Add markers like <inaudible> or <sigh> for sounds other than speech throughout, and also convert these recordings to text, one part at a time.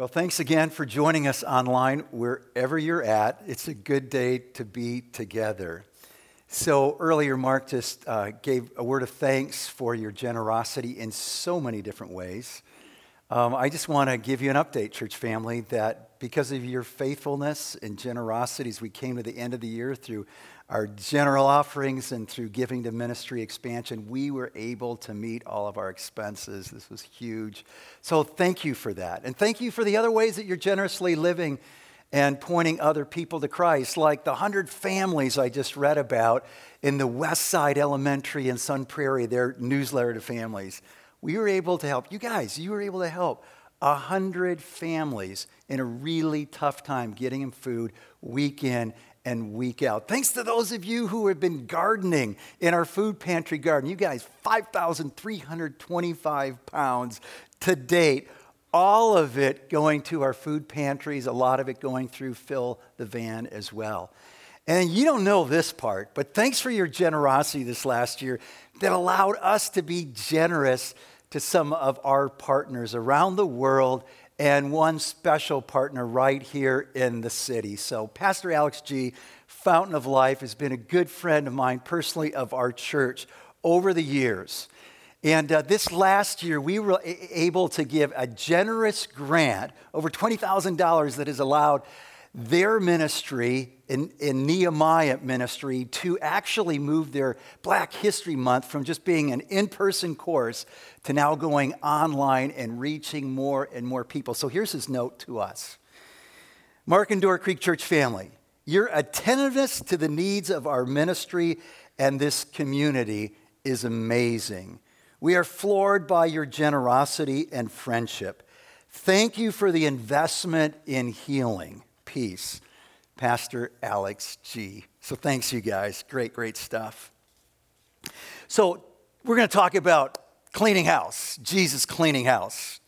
Well, thanks again for joining us online wherever you're at. It's a good day to be together. So, earlier, Mark just uh, gave a word of thanks for your generosity in so many different ways. Um, I just want to give you an update, church family, that because of your faithfulness and generosity as we came to the end of the year through our general offerings and through giving to ministry expansion, we were able to meet all of our expenses. This was huge. So thank you for that. And thank you for the other ways that you're generously living and pointing other people to Christ, like the 100 families I just read about in the West Side Elementary in Sun Prairie, their newsletter to families. We were able to help. You guys, you were able to help a 100 families in a really tough time getting them food week in and week out. Thanks to those of you who have been gardening in our food pantry garden. You guys, 5,325 pounds to date. All of it going to our food pantries, a lot of it going through Fill the Van as well. And you don't know this part, but thanks for your generosity this last year that allowed us to be generous to some of our partners around the world and one special partner right here in the city. So, Pastor Alex Gee, Fountain of Life, has been a good friend of mine, personally, of our church over the years. And uh, this last year, we were able to give a generous grant, over $20,000, that has allowed their ministry in, in, Nehemiah ministry to actually move their Black History Month from just being an in person course to now going online and reaching more and more people. So here's his note to us Mark and Door Creek Church family, your attentiveness to the needs of our ministry and this community is amazing. We are floored by your generosity and friendship. Thank you for the investment in healing peace. Pastor Alex Gee So thanks, you guys. Great, great stuff. So we're going to talk about cleaning house, Jesus cleaning house.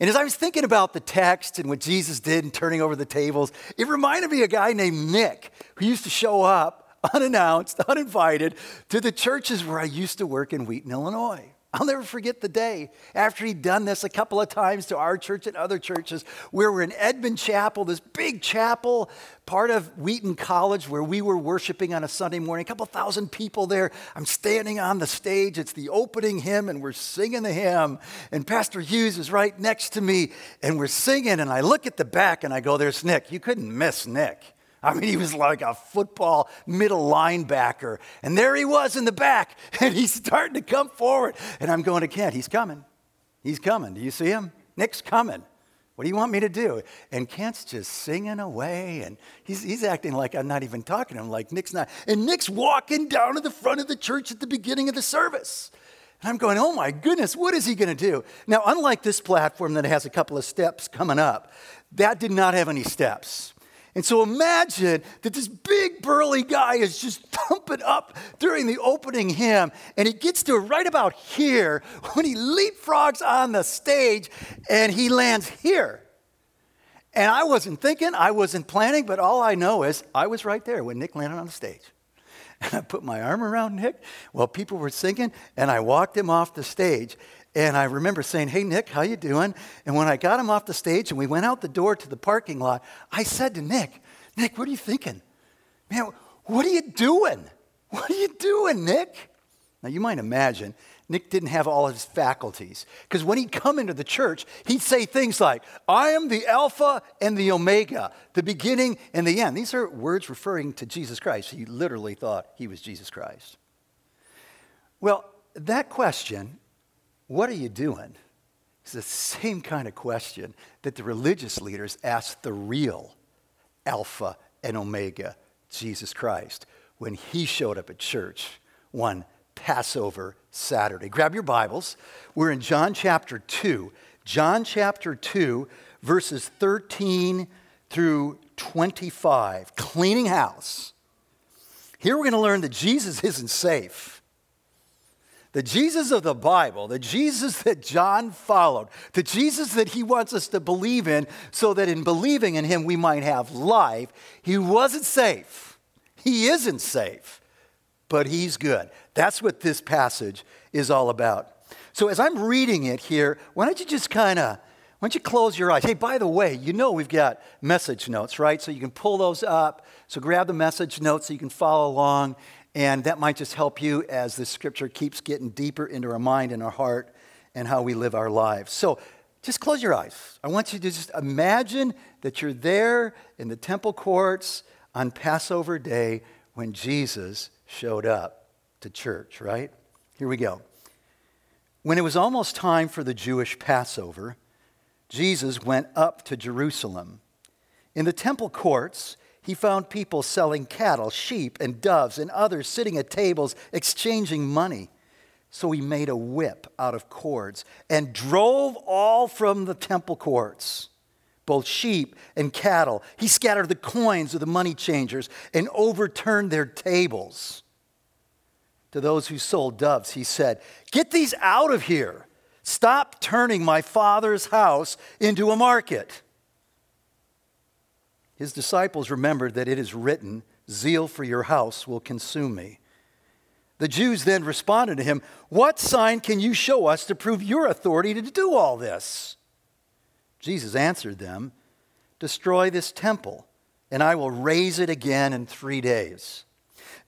And as I was thinking about the text and what Jesus did in turning over the tables, it reminded me of a guy named Nick who used to show up <laughs> unannounced, uninvited to the churches where I used to work in Wheaton, Illinois. I'll never forget the day after he'd done this a couple of times to our church and other churches where we're in Edman Chapel, this big chapel, part of Wheaton College, where we were worshiping on a Sunday morning. A couple thousand people there. I'm standing on the stage. It's the opening hymn, and we're singing the hymn. And Pastor Hughes is right next to me, and we're singing. And I look at the back and I go, There's Nick. You couldn't miss Nick. I mean, he was like a football middle linebacker. And there he was in the back, <laughs> and he's starting to come forward. And I'm going to Kent, he's coming. He's coming. Do you see him? Nick's coming. What do you want me to do? And Kent's just singing away, and he's, he's acting like I'm not even talking to him, like Nick's not. And Nick's walking down to the front of the church at the beginning of the service. And I'm going, oh my goodness, what is he going to do? Now, unlike this platform that has a couple of steps coming up, that did not have any steps. And so imagine that this big burly guy is just <laughs> thumping up during the opening hymn, and he gets to right about here when he leapfrogs on the stage and he lands here. And I wasn't thinking, I wasn't planning, but all I know is I was right there when Nick landed on the stage. <laughs> And I put my arm around Nick while people were singing, and I walked him off the stage. And I remember saying, "Hey Nick, how you doing?" And when I got him off the stage and we went out the door to the parking lot, I said to Nick, "Nick, what are you thinking? Man, what are you doing? <laughs> What are you doing, Nick?" Now you might imagine Nick didn't have all his faculties because when he'd come into the church, he'd say things like, "I am the Alpha and the Omega, the beginning and the end." These are words referring to Jesus Christ. He literally thought he was Jesus Christ. Well, that question what are you doing? It's the same kind of question that the religious leaders asked the real Alpha and Omega, Jesus Christ, when he showed up at church one Passover Saturday. Grab your Bibles. We're in John chapter 2. John chapter 2, verses 13 through 25. Cleaning house. Here we're going to learn that Jesus isn't safe. The Jesus of the Bible, the Jesus <laughs> that John followed, the Jesus that he wants us to believe in so that in believing in him we might have life, he wasn't safe. He isn't safe, but he's good. That's what this passage is all about. So as I'm reading it here, why don't you just kind of Why don't you close your eyes? Hey, by the way, you know we've got message notes, right? So you can pull those up. So grab the message notes so you can follow along. And that might just help you as the scripture keeps getting deeper into our mind and our heart and how we live our lives. So just close your eyes. I want you to just imagine that you're there in the temple courts on Passover day when Jesus showed up to church, right? Here we go. When it was almost time for the Jewish Passover, Jesus went up to Jerusalem. In the temple courts, he found people selling cattle, sheep, and doves, and others sitting at tables exchanging money. So he made a whip out of cords and drove all from the temple courts, both sheep and cattle. He scattered the coins of the money changers and overturned their tables. To those who sold doves, he said, Get these out of here. Stop turning my father's house into a market. His disciples remembered that it is written, Zeal for your house will consume me. The Jews then responded to him, What sign can you show us to prove your authority to do all this? Jesus answered them, Destroy this temple, and I will raise it again in three days.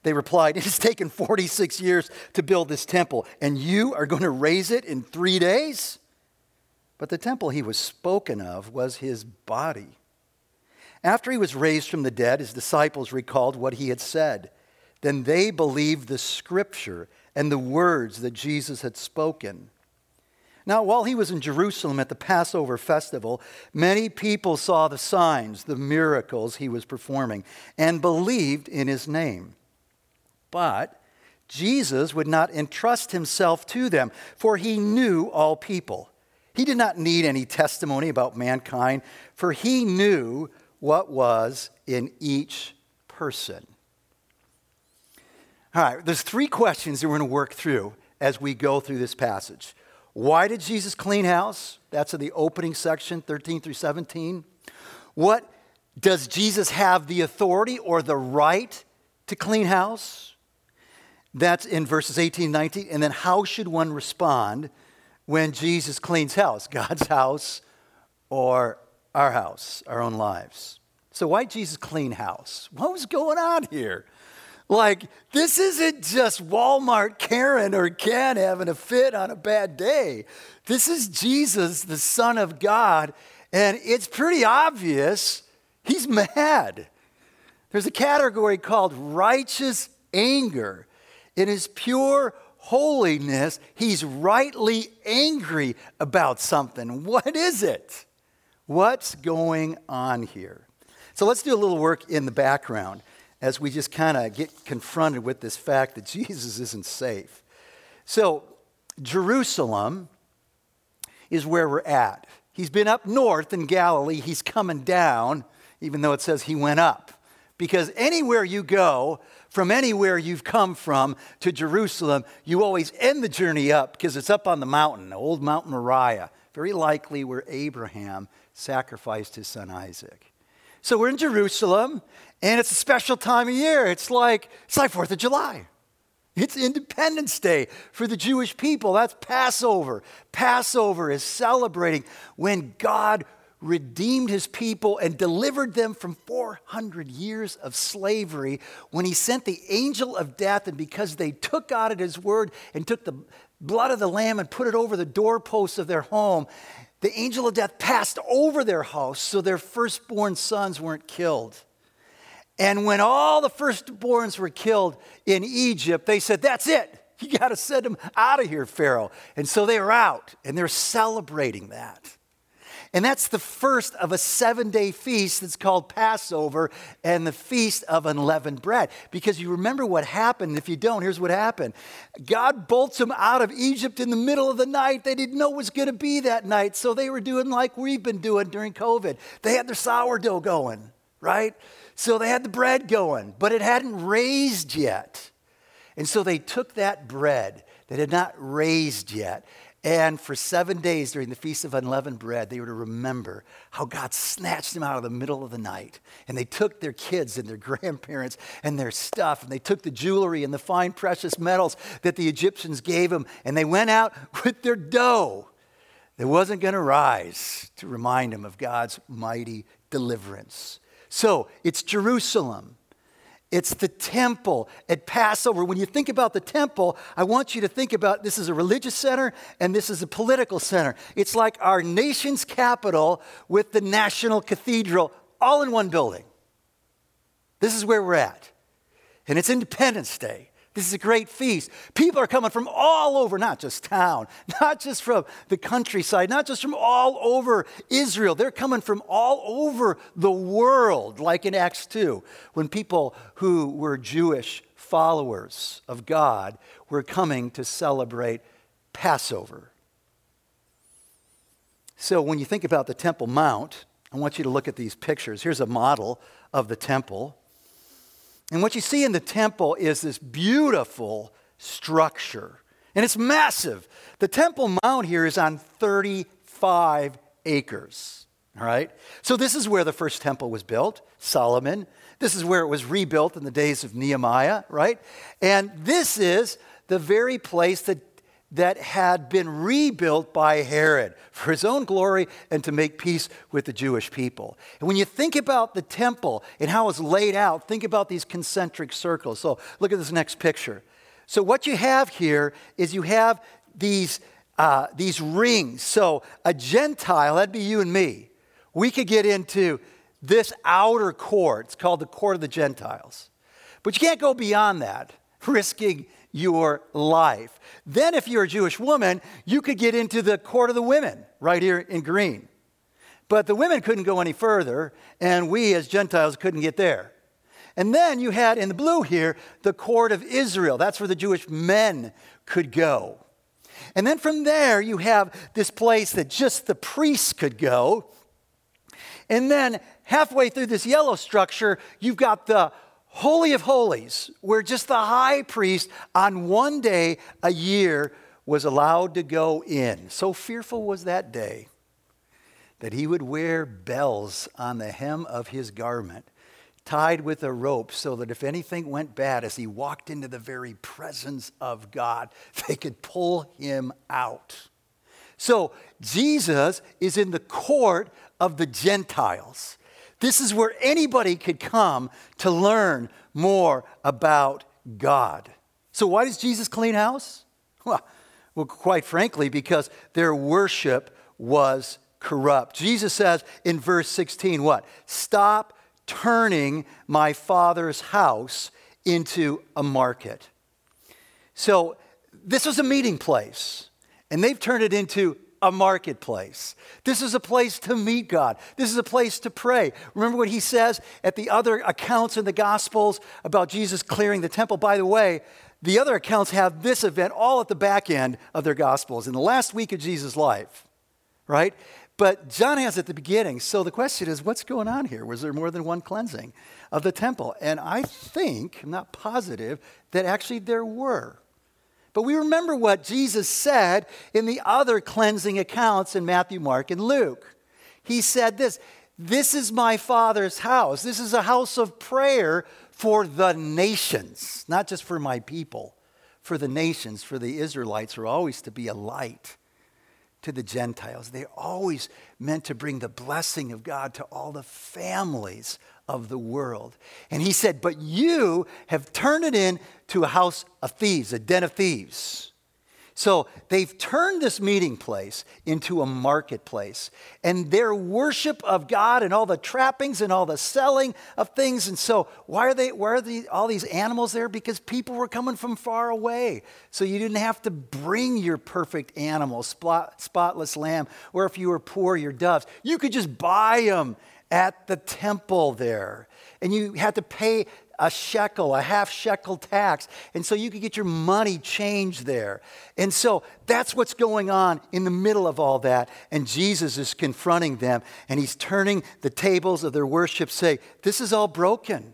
They replied, It has taken 46 years to build this temple, and you are going to raise it in three days? But the temple he was spoken of was his body. After he was raised from the dead, his disciples recalled what he had said. Then they believed the scripture and the words that Jesus had spoken. Now, while he was in Jerusalem at the Passover festival, many people saw the signs, the miracles he was performing, and believed in his name. But Jesus would not entrust himself to them, for he knew all people. He did not need any testimony about mankind, for he knew what was in each person. All right, there's three questions that we're going to work through as we go through this passage. Why did Jesus clean house? That's in the opening section, 13 through 17. What does Jesus have the authority or the right to clean house? That's in verses 18 and 19. And then how should one respond when Jesus cleans house? <laughs> God's house or our house, our own lives? So, why Jesus clean house? What was going on here? Like, this isn't just Walmart Karen or Ken having a fit on a bad day. This is Jesus, the Son of God, and it's pretty obvious he's mad. There's a category called righteous anger. In his pure holiness, he's rightly angry about something. What is it? What's going on here? So let's do a little work in the background as we just kind of get confronted with this fact that <laughs> Jesus isn't safe. So, Jerusalem is where we're at. He's been up north in Galilee, he's coming down, even though it says he went up. Because anywhere you go, from anywhere you've come from to Jerusalem, you always end the journey up because it's up on the mountain, the old Mount Moriah, very likely where Abraham sacrificed his son Isaac. So we're in Jerusalem, and it's a special time of year. It's like it's like Fourth of July. It's Independence Day for the Jewish people. That's Passover. Passover is celebrating when God redeemed his people and delivered them from 400 years of slavery when he sent the angel of death. And because they took God at his word and took the blood of the lamb and put it over the doorposts of their home, the angel of death passed over their house so their firstborn sons weren't killed. And when all the firstborns were killed in Egypt, they said, That's it. You got to send them out of here, Pharaoh. And so they were out, and they're celebrating that. And that's the first of a seven day feast that's called Passover and the Feast of Unleavened Bread. Because you remember what happened. If you don't, here's what happened God bolts them out of Egypt in the middle of the night. They didn't know it was going to be that night. So they were doing like we've been doing during COVID. They had their sourdough going, right? So they had the bread going, but it hadn't raised yet. And so they took that bread that had not raised yet and for seven days during the Feast of Unleavened Bread, they were to remember how God snatched them out of the middle of the night. And they took their kids and their <laughs> grandparents and their stuff, and they took the jewelry and the fine precious metals that the Egyptians gave them, and they went out <laughs> with their dough that wasn't going to rise to remind them of God's mighty deliverance. So it's Jerusalem. It's the temple at Passover. When you think about the temple, I want you to think about this is a religious center and this is a political center. It's like our nation's capital with the national cathedral all in one building. This is where we're at. And it's Independence Day. This is a great feast. People are coming from all over, not just town, <laughs> not just from the countryside, not just from all over Israel. They're coming from all over the world, like in Acts 2, when people who were Jewish followers of God were coming to celebrate Passover. So when you think about the Temple Mount, I want you to look at these pictures. Here's a model of the temple. And what you see in the temple is this beautiful structure. And it's massive. The Temple Mount here is on 35 acres. All right? So this is where the first temple was built, Solomon. This is where it was rebuilt in the days of Nehemiah, right? And this is the very place that that had been rebuilt by Herod for his own glory and to make peace with the Jewish people. And when you think about the temple and how it's laid out, think about these concentric circles. So look at this next picture. So what you have here is you have these, uh, these rings. So a Gentile, that'd be you and me, we could get into this outer court. It's called the court of the Gentiles. But you can't go beyond that, <laughs> risking your life. Then, if you're a Jewish woman, you could get into the court of the women right here in green. But the women couldn't go any further, and we as Gentiles couldn't get there. And then you had in the blue here the court of Israel. That's where the Jewish men could go. And then from there, you have this place that just the priests could go. And then halfway through this yellow structure, you've got the Holy of Holies, where just the high priest on one day a year was allowed to go in. So fearful was that day that he would wear bells on the hem of his garment, tied with a rope, so that if anything went bad as he walked into the very presence of God, <laughs> they could pull him out. So Jesus is in the court of the Gentiles. This is where anybody could come to learn more about God. So, why does Jesus clean house? Well, well, quite frankly, because their worship was corrupt. Jesus says in verse 16, what? Stop turning my father's house into a market. So, this was a meeting place, and they've turned it into a marketplace. This is a place to meet God. This is a place to pray. Remember what he says at the other accounts in the Gospels about Jesus clearing the temple? By the way, the other accounts have this event all at the back end of their Gospels in the last week of Jesus' life, right? But John has it at the beginning. So the question is, what's going on here? Was there more than one cleansing of the temple? And I think, I'm not positive, that actually there were. But we remember what Jesus said in the other cleansing accounts in Matthew, Mark, and Luke. He said this This is my Father's house. This is a house of prayer for the nations, not just for my people, for the nations, for the Israelites are always to be a light to the Gentiles. They're always meant to bring the blessing of God to all the families of the world. And he said, But you have turned it into a house of thieves, a den of thieves. So they've turned this meeting place into a marketplace. And their worship of God and all the trappings and all the selling of things. And so, why are, they, why are the, all these animals there? Because people were coming from far away. So you didn't have to bring your perfect animal, spot, spotless lamb, or if you were poor, your doves. You could just buy them at the temple there. And you had to pay a shekel, a half shekel tax. And so you could get your money changed there. And so that's what's going on in the middle of all that. And Jesus is confronting them and he's turning the tables of their worship, say, This is all broken.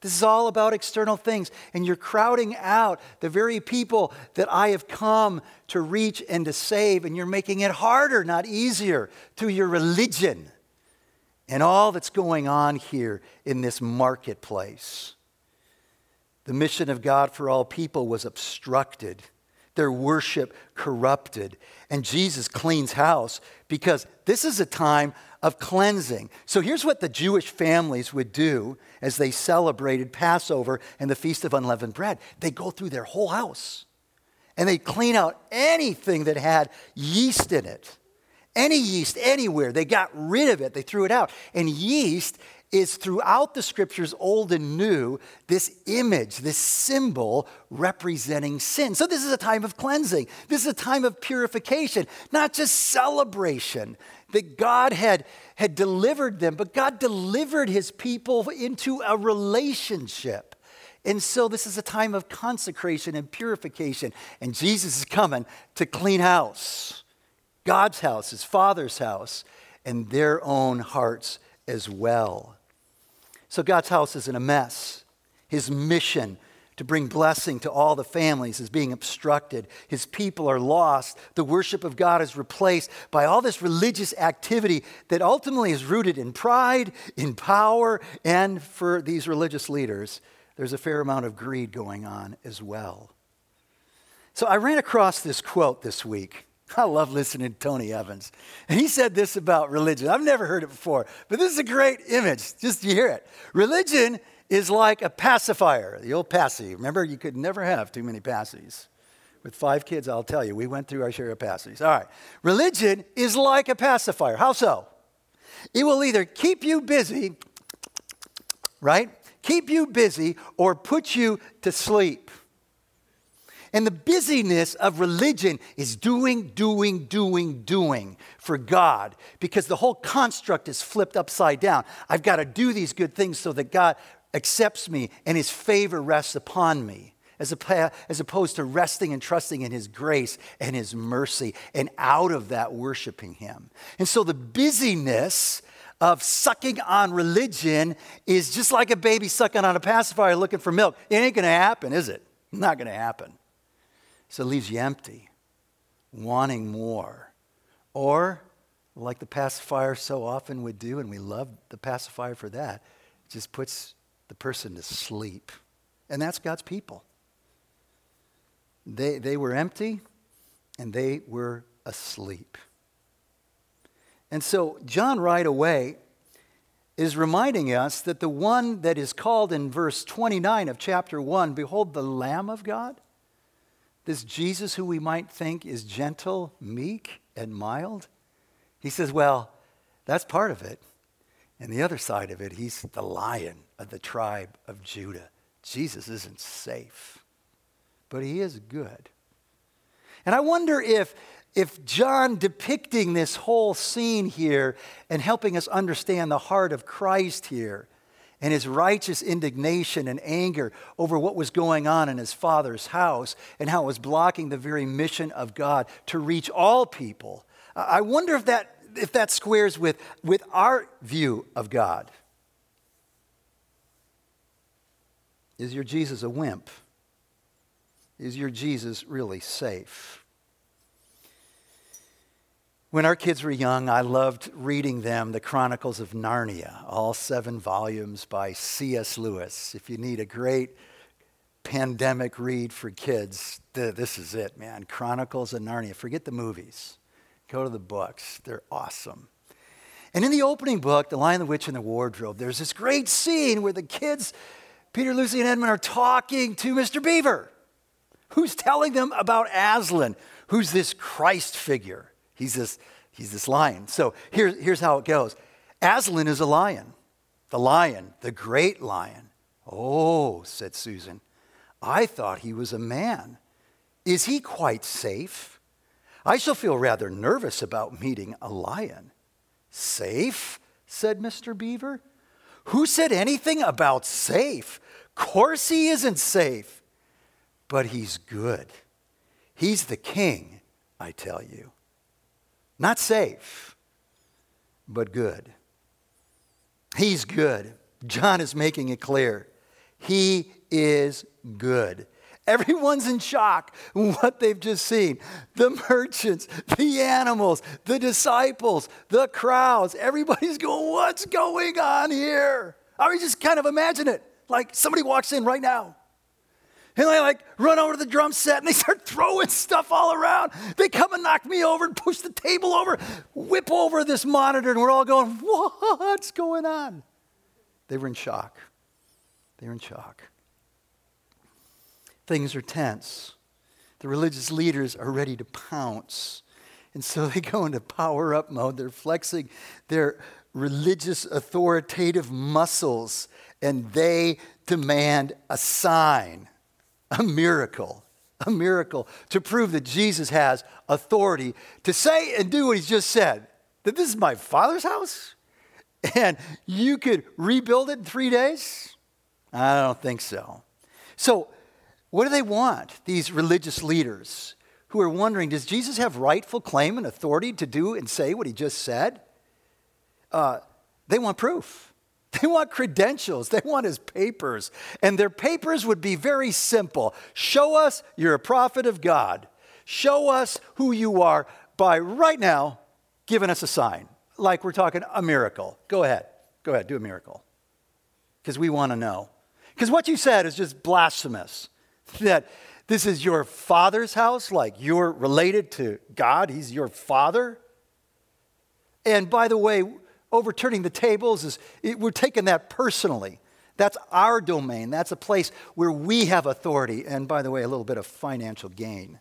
This is all about external things. And you're crowding out the very people that I have come to reach and to save. And you're making it harder, not easier, to your religion and all that's going on here in this marketplace. The mission of God for all people was obstructed their worship corrupted. And Jesus cleans house because this is a time of cleansing. So here's what the Jewish families would do as they celebrated Passover and the Feast of Unleavened Bread they go through their whole house and they clean out anything that had yeast in it. Any yeast anywhere, they got rid of it, they threw it out. And yeast is throughout the scriptures, old and new, this image, this symbol representing sin. So, this is a time of cleansing. This is a time of purification, not just celebration that God had, had delivered them, but God delivered his people into a relationship. And so, this is a time of consecration and purification. And Jesus is coming to clean house God's house, his Father's house, and their own hearts as well. So God's house is in a mess. His mission to bring blessing to all the families is being obstructed. His people are lost. The worship of God is replaced by all this religious activity that ultimately is rooted in pride, in power, and for these religious leaders, there's a fair amount of greed going on as well. So I ran across this quote this week. <laughs> I love listening to Tony Evans. And he said this about religion. I've never heard it before, but this is a great image. Just you hear it. Religion is like a pacifier, the old passy. Remember, you could never have too many passies. With five kids, I'll tell you, we went through our share of passies. All right. Religion is like a pacifier. How so? It will either keep you busy, right? Keep you busy or put you to sleep. And the busyness of religion is doing, doing, doing, doing for God because the whole construct is flipped upside down. I've got to do these good things so that God accepts me and his favor rests upon me. As, opposed to resting and trusting in His grace and His mercy, and out of that, worshiping Him. And so the busyness of sucking on religion is just like a baby sucking on a pacifier looking for milk. It ain't gonna happen, is it? Not gonna happen. So it leaves you empty, wanting more. Or, like the pacifier so often would do, and we love the pacifier for that, it just puts the person to sleep. And that's God's people. They, they were empty and they were asleep. And so, John right away is reminding us that the one that is called in verse 29 of chapter 1, behold, the Lamb of God, this Jesus, who we might think is gentle, meek, and mild, he says, Well, that's part of it. And the other side of it, he's the lion of the tribe of Judah. Jesus isn't safe, but he is good. And I wonder if, if John depicting this whole scene here and helping us understand the heart of Christ here and his righteous indignation and anger over what was going on in his father's house and how it was blocking the very mission of God to reach all people. I wonder if that, if that squares with, with our view of God. Is your Jesus a wimp? Is your Jesus really safe? When our kids were young, I loved reading them the Chronicles of Narnia, all seven volumes by C.S. Lewis. If you need a great pandemic read for kids, this is it, man. Chronicles of Narnia. Forget the movies, go to the books, they're awesome. And in the opening book, The Lion, the Witch, and the Wardrobe, there's this great scene where the kids, Peter, Lucy, and Edmund, are talking to Mr. Beaver, who's telling them about Aslan, who's this Christ figure. He's this, he's this lion. So here, here's how it goes Aslan is a lion, the lion, the great lion. Oh, said Susan, I thought he was a man. Is he quite safe? I shall feel rather nervous about meeting a lion. Safe? said Mr. Beaver. Who said anything about safe? Course he isn't safe. But he's good. He's the king, I tell you. Not safe, but good. He's good. John is making it clear. He is good. Everyone's in shock what they've just seen. The merchants, the animals, the disciples, the crowds. Everybody's going, What's going on here? I mean, just kind of imagine it. Like somebody walks in right now. And they like run over to the drum set and they <laughs> start throwing stuff all around. They come and knock me over and push the table over, whip over this monitor, and we're all going, What's going on? They were in shock. They were in shock. Things are tense. The religious leaders are ready to pounce. And so they go into power up mode. They're flexing their religious authoritative muscles and they demand a sign a miracle, a miracle to prove that Jesus has authority to say and do what he's just said. That this is my father's house and you could rebuild it in three days? I don't think so. So, what do they want, these religious leaders who are wondering, does Jesus have rightful claim and authority to do and say what he just said? Uh, they want proof. <laughs> They want credentials. They want his papers. And their papers would be very simple Show us you're a prophet of God. Show us who you are by right now giving us a sign. Like we're talking a miracle. Go ahead. Go ahead, do a miracle. Because we want to know. Because what you said is just blasphemous. That this is your father's house, like you're related to God, he's your father. And by the way, overturning the tables is it, we're taking that personally. That's our domain. That's a place where we have authority. And by the way, a little bit of financial gain.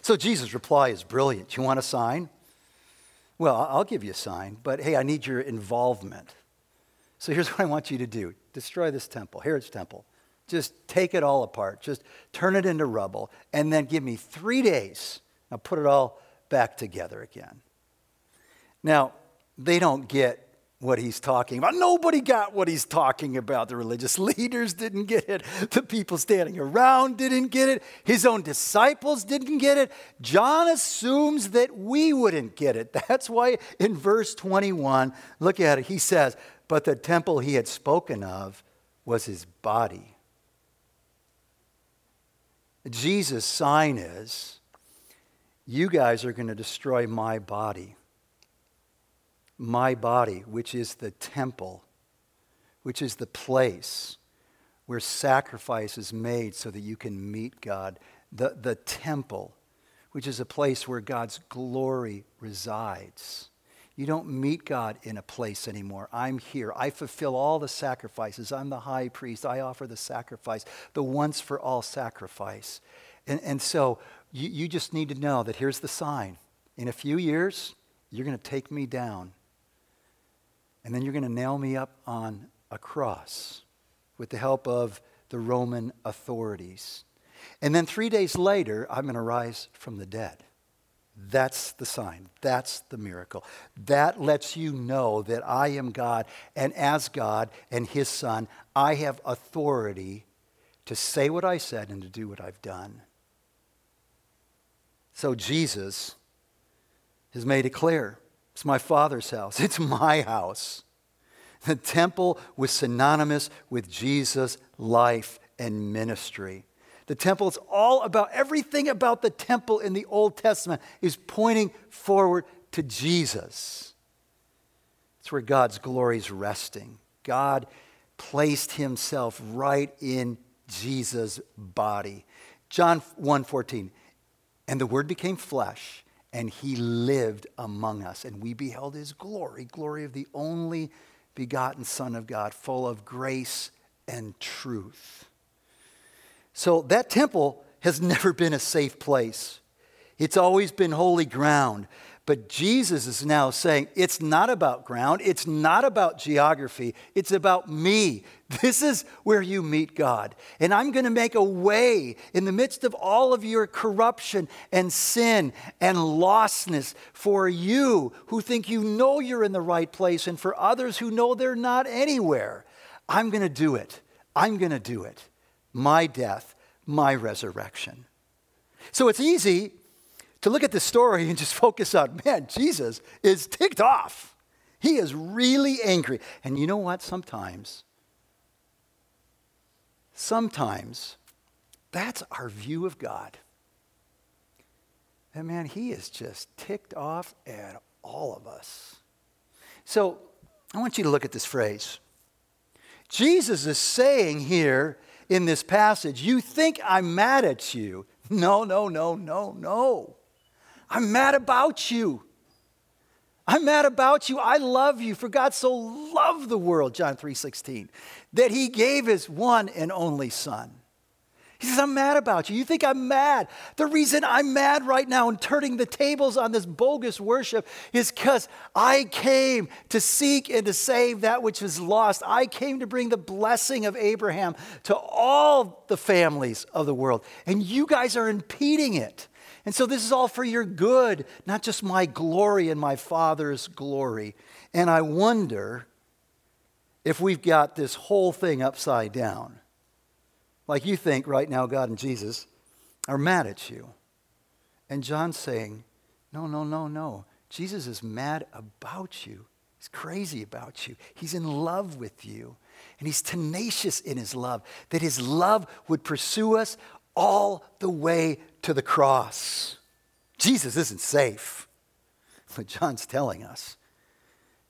So Jesus' reply is brilliant. You want a sign? Well, I'll give you a sign, but hey, I need your involvement. So here's <laughs> what I want you to do destroy this temple, Herod's temple. Just take it all apart, just turn it into rubble, and then give me three days. Now put it all back together again. Now, they don't get what he's talking about. Nobody got what he's talking about. The religious <laughs> leaders didn't get it. The people standing around didn't get it. His own disciples didn't get it. John assumes that we wouldn't get it. <laughs> That's why in verse 21, look at it, he says, But the temple he had spoken of was his body. Jesus' sign is, You guys are going to destroy my body my body, which is the temple, which is the place where sacrifice is made so that you can meet God. The, the temple, which is a place where God's glory resides. You don't meet God in a place anymore. I'm here. I fulfill all the sacrifices. I'm the high priest. I offer the sacrifice, the once for all sacrifice. And, and so you, you just need to know that here's the sign. In a few years, you're going to take me down and then you're going to nail me up on a cross with the help of the Roman authorities. And then three days later, I'm going to rise from the dead. That's the sign. That's the miracle. That lets you know that I am God, and as God and His Son, I have authority to say what I said and to do what I've done. So Jesus has made it clear it's my father's house, it's my house. The temple was synonymous with Jesus' life and ministry. The temple is all about everything about the temple in the Old Testament is pointing forward to Jesus. It's where God's glory is resting. God placed himself right in Jesus' body. John 1:14. And the word became flesh and he lived among us, and we beheld his glory, glory of the only begotten Son of God, full of grace and truth. So that temple has <laughs> never been a safe place. It's always been holy ground. But Jesus is now saying it's not about ground, it's not about geography, it's about me. This is where you meet God. And I'm going to make a way in the midst of all of your corruption and sin and lostness for you who think you know you're in the right place and for others who know they're not anywhere. I'm going to do it. I'm going to do it. My death, my resurrection. So it's easy to look at the story and just <laughs> focus on, man, Jesus is ticked off. He is really angry. And you know what? Sometimes, sometimes that's our view of God. And man, he is just ticked off at all of us. So I want you to look at this phrase. Jesus is saying here in this passage. You think I'm mad at you. No, no, no, no, no. I'm mad about you. I'm mad about you. I love you. For God so loved the world, John 3:16, that he gave his one and only son. He says, I'm mad about you. You think I'm mad. The reason I'm mad right now and turning the tables on this bogus worship is because I came to seek and to save that which is lost. I came to bring the blessing of Abraham to all the families of the world. And you guys are impeding it. And so this is all for your good, not just my glory and my Father's glory. And I wonder if we've got this whole thing upside down. Like you think right now, God and Jesus are mad at you. And John's saying, No, no, no, no. Jesus is mad about you. He's crazy about you. He's in love with you. And he's tenacious in his love, that his love would pursue us all the way to the cross. Jesus isn't safe. But John's telling us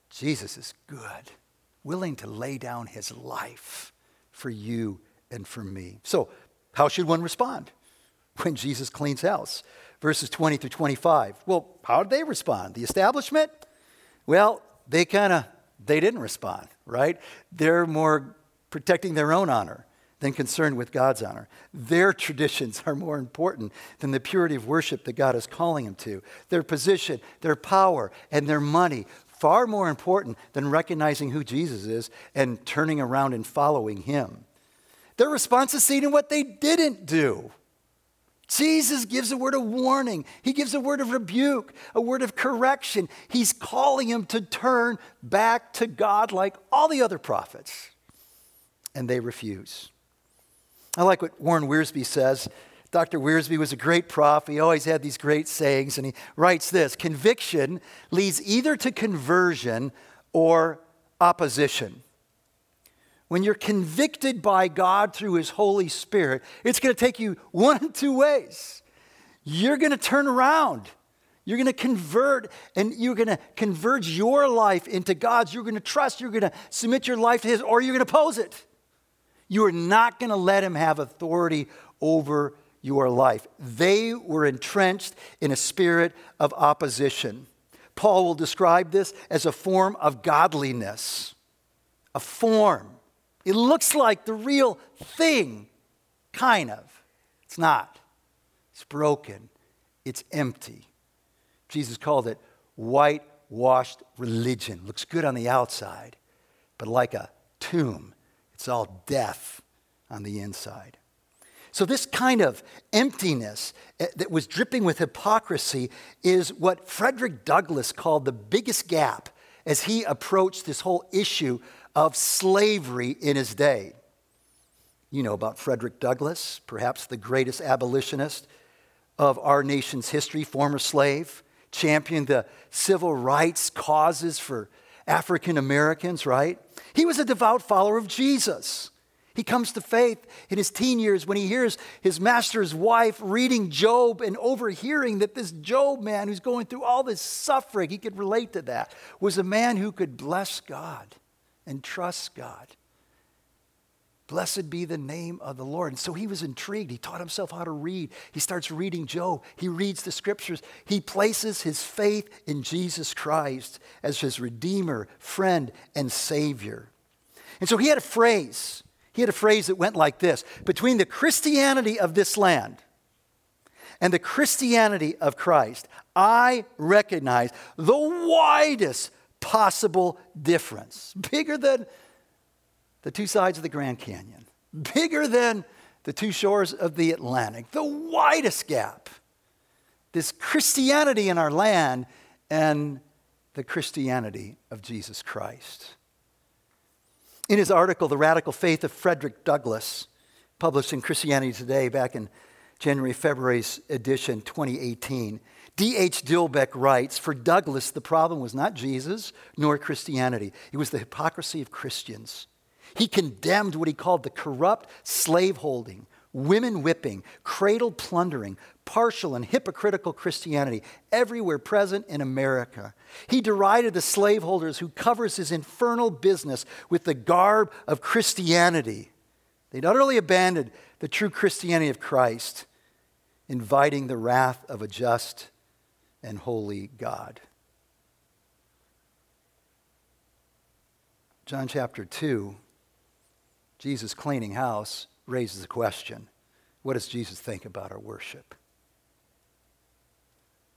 Jesus is good, willing to lay down his life for you and for me. So, how should one respond when Jesus cleans house? Verses 20 through 25. Well, how did they respond? The establishment? Well, they kind of they didn't respond, right? They're more protecting their own honor than concerned with God's honor. Their traditions are more important than the purity of worship that God is calling them to. Their position, their power, and their money, far more important than recognizing who Jesus is and turning around and following him. Their response is seen in what they didn't do. Jesus gives a word of warning. He gives a word of rebuke, a word of correction. He's calling him to turn back to God like all the other prophets. And they refuse. I like what Warren Wiersbe says. Dr. Wiersbe was a great prof. He always had these great sayings, and he writes this Conviction leads either to conversion or opposition. When you're convicted by God through His Holy Spirit, it's going to take you one of two ways. You're going to turn around. You're going to convert and you're going to converge your life into God's. You're going to trust, you're going to submit your life to His, or you're going to oppose it. You are not going to let him have authority over your life. They were entrenched in a spirit of opposition. Paul will describe this as a form of godliness. A form. It looks like the real thing, kind of. It's not. It's broken. It's empty. Jesus called it whitewashed religion. Looks good on the outside, but like a tomb it's all death on the inside. So, this kind of emptiness eh, that was dripping with hypocrisy is what Frederick Douglass called the biggest gap as he approached this whole issue of slavery in his day. You know about Frederick Douglass, perhaps the greatest abolitionist of our nation's history, former slave, championed the civil rights causes for African Americans, right? He was a devout follower of Jesus. He comes to faith in his teen years when he hears his master's wife reading Job and overhearing that this Job man who's going through all this suffering, he could relate to that, was a man who could bless God and trust God. Blessed be the name of the Lord. And so he was intrigued. He taught himself how to read. He starts reading Job. He reads the scriptures. He places his faith in Jesus Christ as his Redeemer, friend, and Savior. And so he had a phrase. He had a phrase that went like this Between the Christianity of this land and the Christianity of Christ, I recognize the widest possible difference, <laughs> bigger than the two sides of the Grand Canyon, bigger than the two shores of the Atlantic, the widest gap. This Christianity in our land and the Christianity of Jesus Christ. In his article, The Radical Faith of Frederick Douglass, published in Christianity Today back in January, February's edition 2018, D.H. Dilbeck writes For Douglass, the problem was not Jesus nor Christianity, it was the hypocrisy of Christians. He condemned what he called the corrupt slaveholding, women whipping, cradle plundering, partial and hypocritical Christianity everywhere present in America. He derided the slaveholders who covers his infernal business with the garb of Christianity. They'd utterly abandoned the true Christianity of Christ, inviting the wrath of a just and holy God. John chapter 2, Jesus cleaning house raises a question. What does Jesus think about our worship?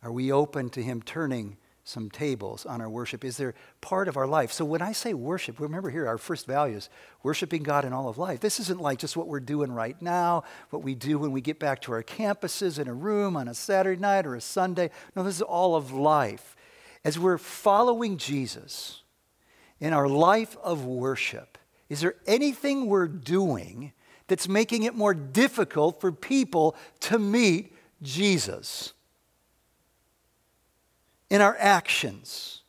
Are we open to Him turning some tables on our worship? Is there part of our life? So when I say worship, remember here, our first values worshiping God in all of life. This isn't like just what we're doing right now, what we do when we get back to our campuses in a room on a Saturday night or a Sunday. No, this is all of life. As we're following Jesus in our life of worship, is there anything we're doing that's making it more difficult for people to meet Jesus? in our actions,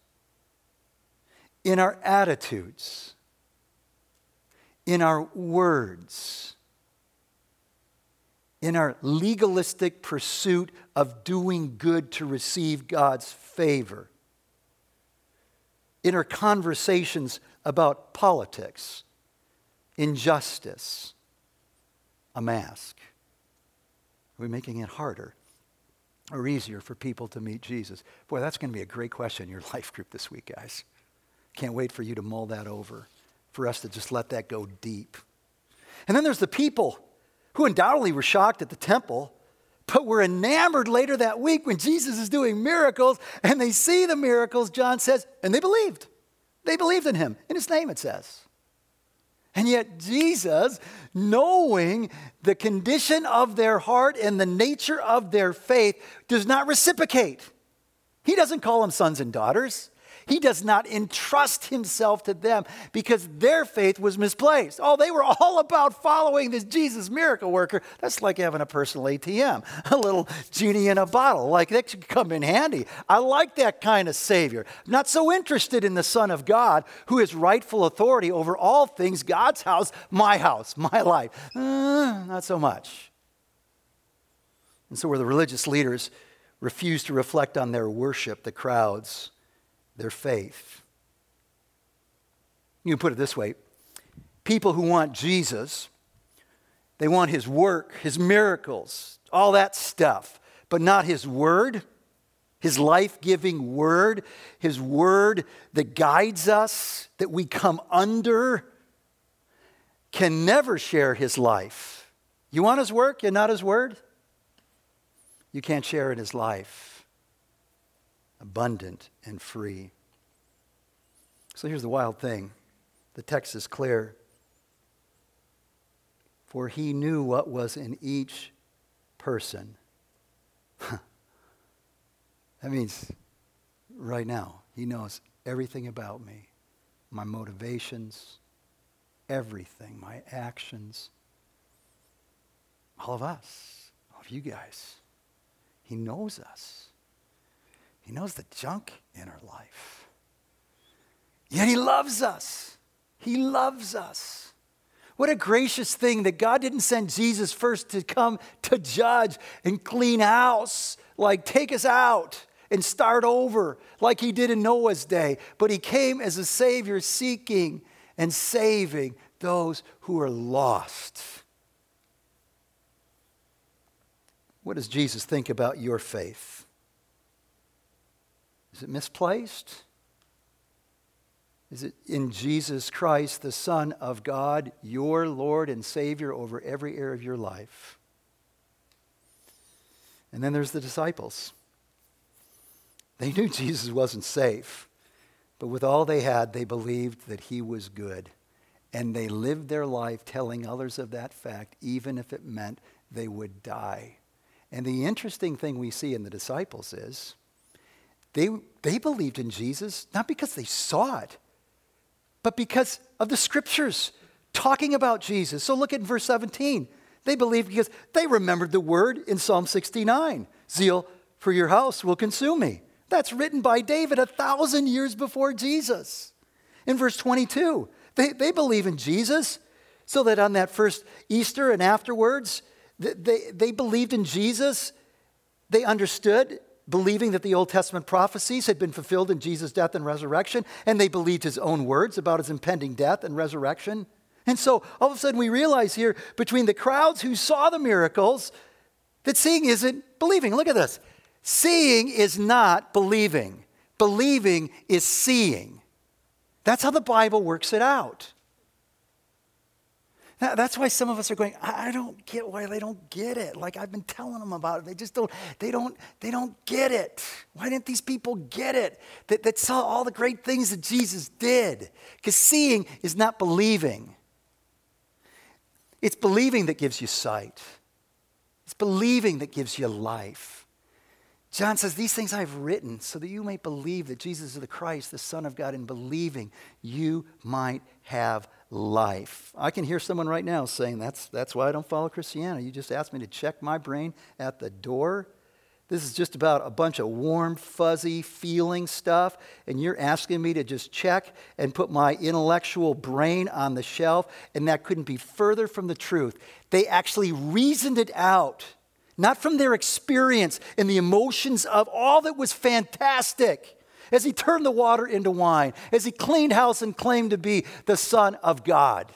in our attitudes, in our words, in our legalistic pursuit of doing good to receive God's favor, in our conversations about politics, injustice, a mask. Are we making it harder? or easier for people to meet Jesus? Boy, that's going to be a great question in your <laughs> life group this week, guys. Can't wait for you to mull that over, for us to just let that go deep. And then there's the people who undoubtedly were shocked at the temple, but were enamored later that week when Jesus is doing miracles and they see the miracles, John says, and they believed. They believed in him. In his name, it says. And yet, Jesus, knowing the condition of their heart and the nature of their faith, does not reciprocate. He doesn't call them sons and daughters. He does not entrust himself to them because their faith was misplaced. Oh, they were all about following this Jesus miracle worker. That's like having a personal ATM, <laughs> a little genie in a bottle. Like that should come in handy. I like that kind of Savior. not so interested in the Son of God who is rightful authority over all things God's house, my house, my life. Uh, not so much. And so, where the religious leaders refused to reflect on their worship, the crowds their faith. You can put it this way people who want Jesus, they want his work, his miracles, all that stuff, but not his word, his life giving word, his word that guides us, that we come under, can never share his life. You want his work and not his word? You can't share in his life abundant and free. So here's the wild thing the text is clear. For he knew what was in each person. <laughs> that means right now, he knows everything about me, my motivations, everything, my actions, all of us, all of you guys. He knows us. He knows the junk in our life. Yet He loves us. He loves us. What a gracious thing that God didn't send Jesus first to come to judge and clean house, like take us out and start over like he did in Noah's day, but he came as a Savior seeking and saving those who are lost. What does Jesus think about your faith? Is it misplaced? Is it in Jesus Christ, the Son of God, your Lord and Savior over every area of your life? And then there's the disciples. They knew Jesus wasn't safe, but with all they had, they believed that he was good. And they lived their life telling others of that fact, even if it meant they would die. And the interesting thing we see in the disciples is they, they believed in Jesus not because they saw it, but because of the scriptures talking about Jesus. So look at verse 17. They believed because they remembered the word in Psalm 69 Zeal for your house will consume me. That's written by David a thousand years before Jesus. In verse 22, they, they believe in Jesus so that on that first Easter and afterwards, they, they believed in Jesus. They understood believing that the Old Testament prophecies had been fulfilled in Jesus' death and resurrection, and they believed his own words about his impending death and resurrection. And so all of a sudden we realize here between the crowds who saw the miracles that seeing isn't believing. Look at this. Seeing is not believing, believing is seeing. That's how the Bible works it out. That's why some of us are going, I don't get why they don't get it. Like I've been telling them about it. They just don't, they don't, they don't get it. Why didn't these people get it? That, that saw all the great things that Jesus did. Because seeing is not believing. It's believing that gives you sight. It's believing that gives you life. John says, These things I've written so that you may believe that Jesus is the Christ, the Son of God, and believing you might have life. I can hear someone right now saying, That's, that's why I don't follow Christianity. You just asked me to check my brain at the door. This is just about a bunch of warm, fuzzy feeling stuff, and you're asking me to just check and put my intellectual brain on the shelf, and that couldn't be further from the truth. They actually reasoned it out, not from their experience and the emotions of all that was fantastic as he turned the water into wine, as he cleaned house and claimed to be the Son of God,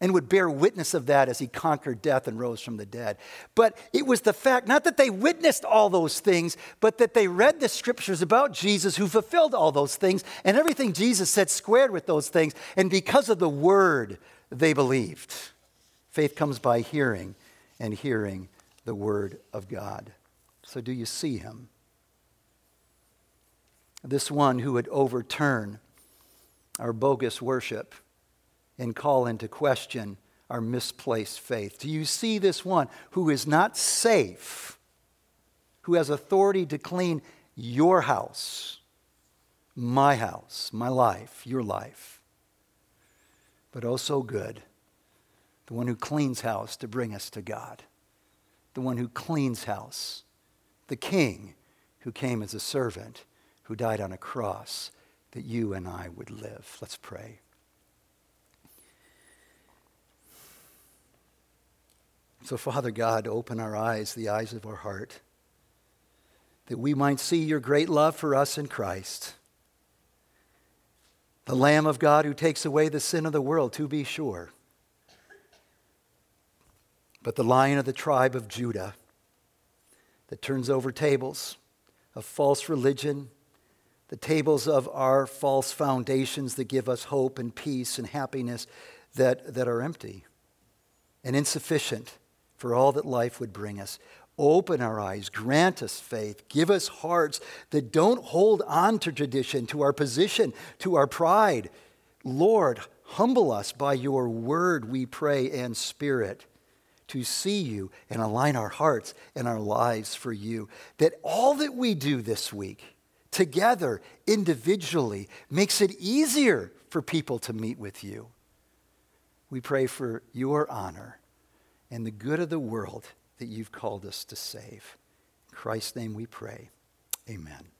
and would bear witness of that as he conquered death and rose from the dead. But it was the fact, not that they witnessed all those things, but that they read the scriptures about Jesus who fulfilled all those things, and everything Jesus said squared with those things. And because of the word, they believed. Faith comes by hearing, and hearing the word of God. So, do you see him? This one who would overturn our bogus worship and call into question our misplaced faith. Do you see this one who is not safe, who has authority to clean your house, my house, my life, your life, but oh so good, the one who cleans house to bring us to God, the one who cleans house, the king who came as a servant who died on a cross that you and I would live. Let's pray. So, Father God, open our eyes, the eyes of our heart, that we might see your great love for us in Christ. The Lamb of God who takes away the sin of the world, to be sure. But the Lion of the tribe of Judah that turns over tables of false religion the tables of our false foundations that give us hope and peace and happiness that, that are empty and insufficient for all that life would bring us. Open our eyes, grant us faith, give us hearts that don't hold on to tradition, to our position, to our pride. Lord, humble us by your word, we pray, and spirit to see you and align our hearts and our lives for you. That all that we do this week, together, individually, makes it easier for people to meet with you. We pray for your honor and the good of the world that you've called us to save. In Christ's name we pray. Amen.